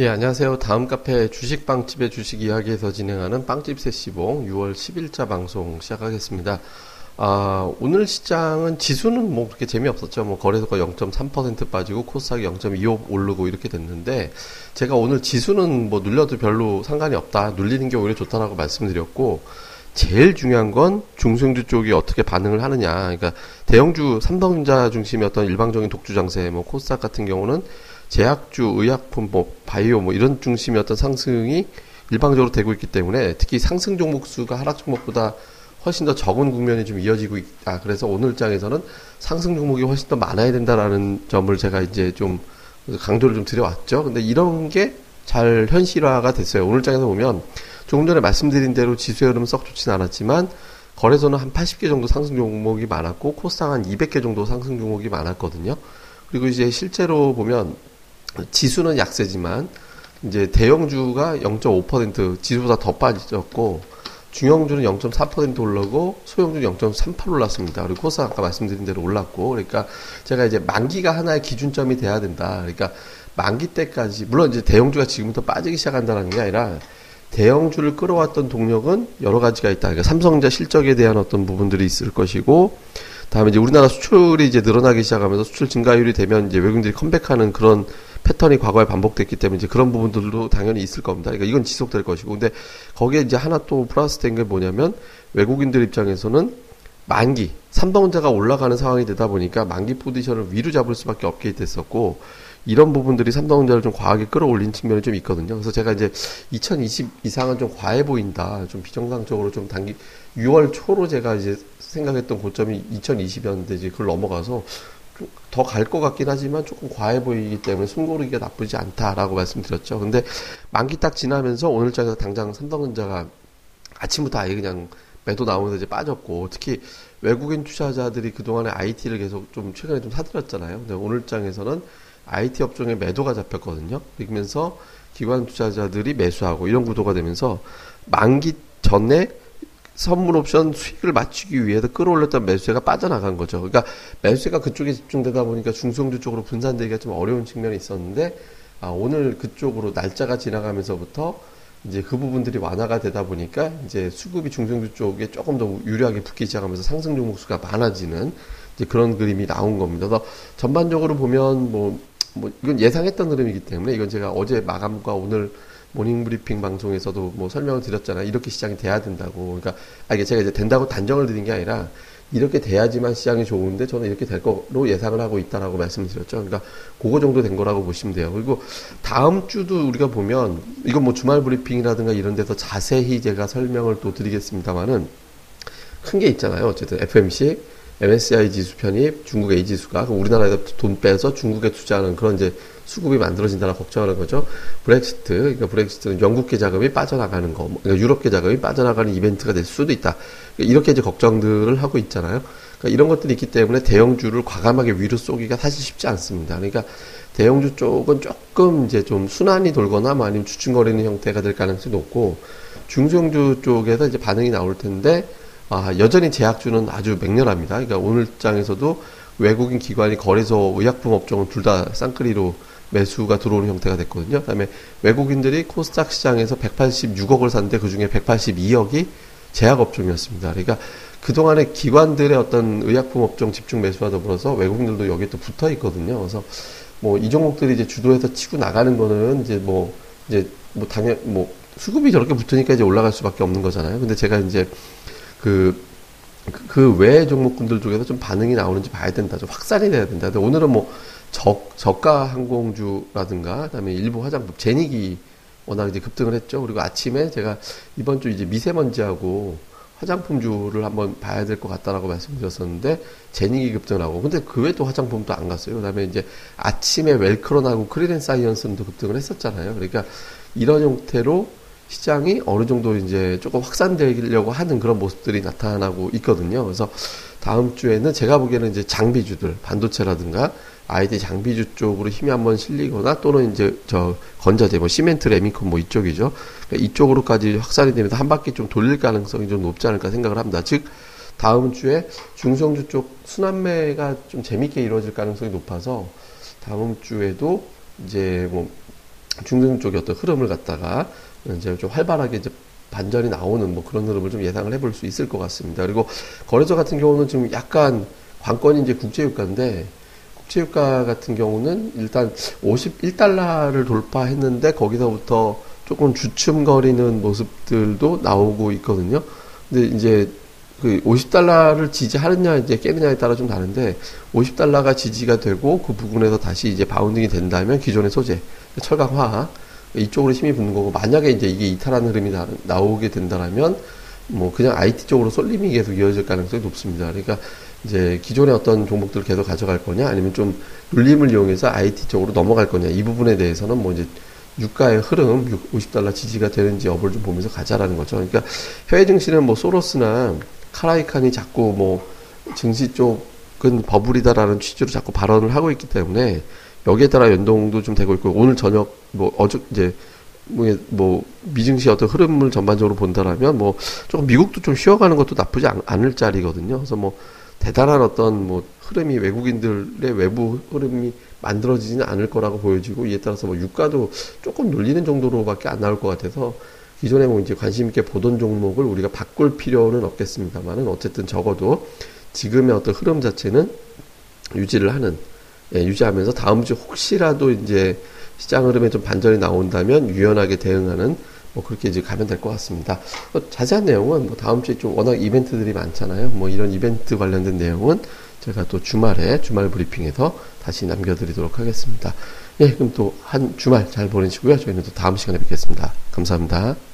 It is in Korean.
예, 안녕하세요. 다음 카페 주식빵집의 주식 이야기에서 진행하는 빵집 세시봉 6월 10일자 방송 시작하겠습니다. 아, 오늘 시장은 지수는 뭐 그렇게 재미없었죠. 뭐 거래소가 0.3% 빠지고 코스닥이 0.25 오르고 이렇게 됐는데 제가 오늘 지수는 뭐 눌려도 별로 상관이 없다. 눌리는 게 오히려 좋다라고 말씀드렸고 제일 중요한 건 중소형주 쪽이 어떻게 반응을 하느냐. 그러니까 대형주 삼성전자 중심의 어떤 일방적인 독주 장세, 뭐 코스닥 같은 경우는 제약주, 의약품, 뭐 바이오 뭐 이런 중심의 어떤 상승이 일방적으로 되고 있기 때문에 특히 상승 종목 수가 하락 종목보다 훨씬 더 적은 국면이 좀 이어지고 있다. 그래서 오늘 장에서는 상승 종목이 훨씬 더 많아야 된다라는 점을 제가 이제 좀 강조를 좀 드려왔죠. 근데 이런 게 잘 현실화가 됐어요. 오늘 장에서 보면 조금 전에 말씀드린 대로 지수의 흐름은 썩 좋지는 않았지만 거래소는 한 80개 정도 상승 종목이 많았고 코스닥 한 200개 정도 상승 종목이 많았거든요. 그리고 이제 실제로 보면 지수는 약세지만 이제 대형주가 0.5% 지수보다 더 빠졌고 중형주는 0.4% 올라고 소형주는 0.38 올랐습니다. 그리고 코스 아까 말씀드린 대로 올랐고 그러니까 제가 이제 만기가 하나의 기준점이 돼야 된다. 그러니까 만기 때까지 물론 이제 대형주가 지금부터 빠지기 시작한다는 게 아니라 대형주를 끌어왔던 동력은 여러 가지가 있다. 그러니까 삼성전자 실적에 대한 어떤 부분들이 있을 것이고 다음에 이제 우리나라 수출이 이제 늘어나기 시작하면서 수출 증가율이 되면 이제 외국인들이 컴백하는 그런 패턴이 과거에 반복됐기 때문에 이제 그런 부분들도 당연히 있을 겁니다. 그러니까 이건 지속될 것이고. 근데 거기에 이제 하나 또 플러스 된 게 뭐냐면 외국인들 입장에서는 만기, 삼성전자가 올라가는 상황이 되다 보니까 만기 포지션을 위로 잡을 수밖에 없게 됐었고 이런 부분들이 삼성전자를 좀 과하게 끌어올린 측면이 좀 있거든요. 그래서 제가 이제 2020 이상은 좀 과해 보인다. 좀 비정상적으로 좀 단기 6월 초로 제가 이제 생각했던 고점이 2020이었는데 이제 그걸 넘어가서 더 갈 것 같긴 하지만 조금 과해 보이기 때문에 숨고르기가 나쁘지 않다라고 말씀드렸죠. 근데 만기 딱 지나면서 오늘 장에서 당장 삼성전자가 아침부터 아예 그냥 매도 나오면서 이제 빠졌고 특히 외국인 투자자들이 그동안에 IT를 계속 좀 최근에 좀 사들였잖아요. 근데 오늘 장에서는 IT 업종에 매도가 잡혔거든요. 그러면서 기관 투자자들이 매수하고 이런 구도가 되면서 만기 전에 선물 옵션 수익을 맞추기 위해서 끌어올렸던 매수세가 빠져나간 거죠. 그러니까 매수세가 그쪽에 집중되다 보니까 중소형주 쪽으로 분산되기가 좀 어려운 측면이 있었는데 아, 오늘 그쪽으로 날짜가 지나가면서부터 이제 그 부분들이 완화가 되다 보니까 이제 수급이 중소형주 쪽에 조금 더 유리하게 붙기 시작하면서 상승 종목 수가 많아지는 이제 그런 그림이 나온 겁니다. 그래서 전반적으로 보면 뭐, 뭐 이건 예상했던 흐름이기 때문에 이건 제가 어제 마감과 오늘 모닝 브리핑 방송에서도 뭐 설명을 드렸잖아요. 이렇게 시장이 돼야 된다고. 그러니까 아 이게 제가 이제 된다고 단정을 드린 게 아니라 이렇게 돼야지만 시장이 좋은데 저는 이렇게 될 거로 예상을 하고 있다라고 말씀을 드렸죠. 그러니까 그거 정도 된 거라고 보시면 돼요. 그리고 다음 주도 우리가 보면 이건 뭐 주말 브리핑이라든가 이런 데서 자세히 제가 설명을 또 드리겠습니다만은 큰 게 있잖아요. 어쨌든 FOMC MSCI 지수 편입, 중국 A 지수가 우리나라에서 돈 빼서 중국에 투자하는 그런 이제 수급이 만들어진다라 걱정하는 거죠. 브렉시트, 그러니까 브렉시트는 영국계 자금이 빠져나가는 거, 뭐, 그러니까 유럽계 자금이 빠져나가는 이벤트가 될 수도 있다. 그러니까 이렇게 이제 걱정들을 하고 있잖아요. 그러니까 이런 것들이 있기 때문에 대형주를 과감하게 위로 쏘기가 사실 쉽지 않습니다. 그러니까 대형주 쪽은 조금 이제 좀 순환이 돌거나 뭐 아니면 주춤거리는 형태가 될 가능성이 높고 중소형주 쪽에서 이제 반응이 나올 텐데 아, 여전히 제약주는 아주 맹렬합니다. 그러니까 오늘 장에서도 외국인 기관이 거래소 의약품 업종은 둘다 쌍끌이로 매수가 들어오는 형태가 됐거든요. 그다음에 외국인들이 코스닥 시장에서 186억을 샀는데 그 중에 182억이 제약 업종이었습니다. 그러니까 그동안에 기관들의 어떤 의약품 업종 집중 매수와 더불어서 외국인들도 여기에 또 붙어 있거든요. 그래서 뭐 이 종목들이 이제 주도해서 치고 나가는 거는 이제 뭐 이제 뭐 당연 뭐 수급이 저렇게 붙으니까 이제 올라갈 수밖에 없는 거잖아요. 근데 제가 이제 그, 그 외의 종목군들 중에서 좀 반응이 나오는지 봐야 된다. 좀 확산이 돼야 된다. 근데 오늘은 뭐 저, 저가 항공주라든가, 그 다음에 일부 화장품, 제닉이 워낙 이제 급등을 했죠. 그리고 아침에 제가 이번 주 이제 미세먼지하고 화장품주를 한번 봐야 될 것 같다라고 말씀드렸었는데 제닉이 급등하고 근데 그 외에 또 화장품도 안 갔어요. 그다음에 이제 아침에 웰크론하고 크리덴 사이언스도 급등을 했었잖아요. 그러니까 이런 형태로 시장이 어느 정도 이제 조금 확산되려고 하는 그런 모습들이 나타나고 있거든요. 그래서 다음 주에는 제가 보기에는 이제 장비주들, 반도체라든가 아이디 장비주 쪽으로 힘이 한번 실리거나 또는 이제 저 건자재 뭐 시멘트 레미콘 뭐 이쪽이죠. 그러니까 이쪽으로까지 확산이 되면서 한 바퀴 좀 돌릴 가능성이 좀 높지 않을까 생각을 합니다. 즉 다음 주에 중성주 쪽 순환매가 좀 재밌게 이루어질 가능성이 높아서 다음 주에도 이제 뭐 중등 쪽의 어떤 흐름을 갖다가 이제 좀 활발하게 이제 반전이 나오는 뭐 그런 흐름을 좀 예상을 해볼 수 있을 것 같습니다. 그리고 거래소 같은 경우는 지금 약간 관건이 이제 국제유가인데 국제유가 같은 경우는 일단 51달러를 돌파했는데 거기서부터 조금 주춤거리는 모습들도 나오고 있거든요. 근데 이제 그 50달러를 지지하느냐 이제 깨느냐에 따라 좀 다른데 50달러가 지지가 되고 그 부분에서 다시 이제 바운딩이 된다면 기존의 소재 철강화 이쪽으로 힘이 붙는 거고 만약에 이제 이게 이탈하는 흐름이 나, 나오게 된다라면 뭐 그냥 IT 쪽으로 쏠림이 계속 이어질 가능성이 높습니다. 그러니까 이제 기존의 어떤 종목들을 계속 가져갈 거냐 아니면 좀 눌림을 이용해서 IT 쪽으로 넘어갈 거냐 이 부분에 대해서는 뭐 이제 유가의 흐름 50달러 지지가 되는지 여부를 좀 보면서 가자라는 거죠. 그러니까 해외 증시는 뭐 소로스나 카라이칸이 자꾸 뭐 증시 쪽은 버블이다라는 취지로 자꾸 발언을 하고 있기 때문에 여기에 따라 연동도 좀 되고 있고 오늘 저녁 뭐 어저 이제 뭐, 뭐 미증시 어떤 흐름을 전반적으로 본다라면 뭐 조금 미국도 좀 쉬어가는 것도 나쁘지 않, 않을 자리거든요. 그래서 뭐 대단한 어떤 뭐 흐름이 외국인들의 외부 흐름이 만들어지지는 않을 거라고 보여지고 이에 따라서 뭐 유가도 조금 눌리는 정도로밖에 안 나올 것 같아서 기존에 뭐 이제 관심 있게 보던 종목을 우리가 바꿀 필요는 없겠습니다만은 어쨌든 적어도 지금의 어떤 흐름 자체는 유지를 하는 예, 유지하면서 다음 주 혹시라도 이제 시장 흐름에 좀 반전이 나온다면 유연하게 대응하는 뭐 그렇게 이제 가면 될 것 같습니다. 어, 자세한 내용은 뭐 다음 주에 좀 워낙 이벤트들이 많잖아요. 뭐 이런 이벤트 관련된 내용은 제가 또 주말에 주말 브리핑에서 다시 남겨드리도록 하겠습니다. 예, 그럼 또 한 주말 잘 보내시고요. 저희는 또 다음 시간에 뵙겠습니다. 감사합니다.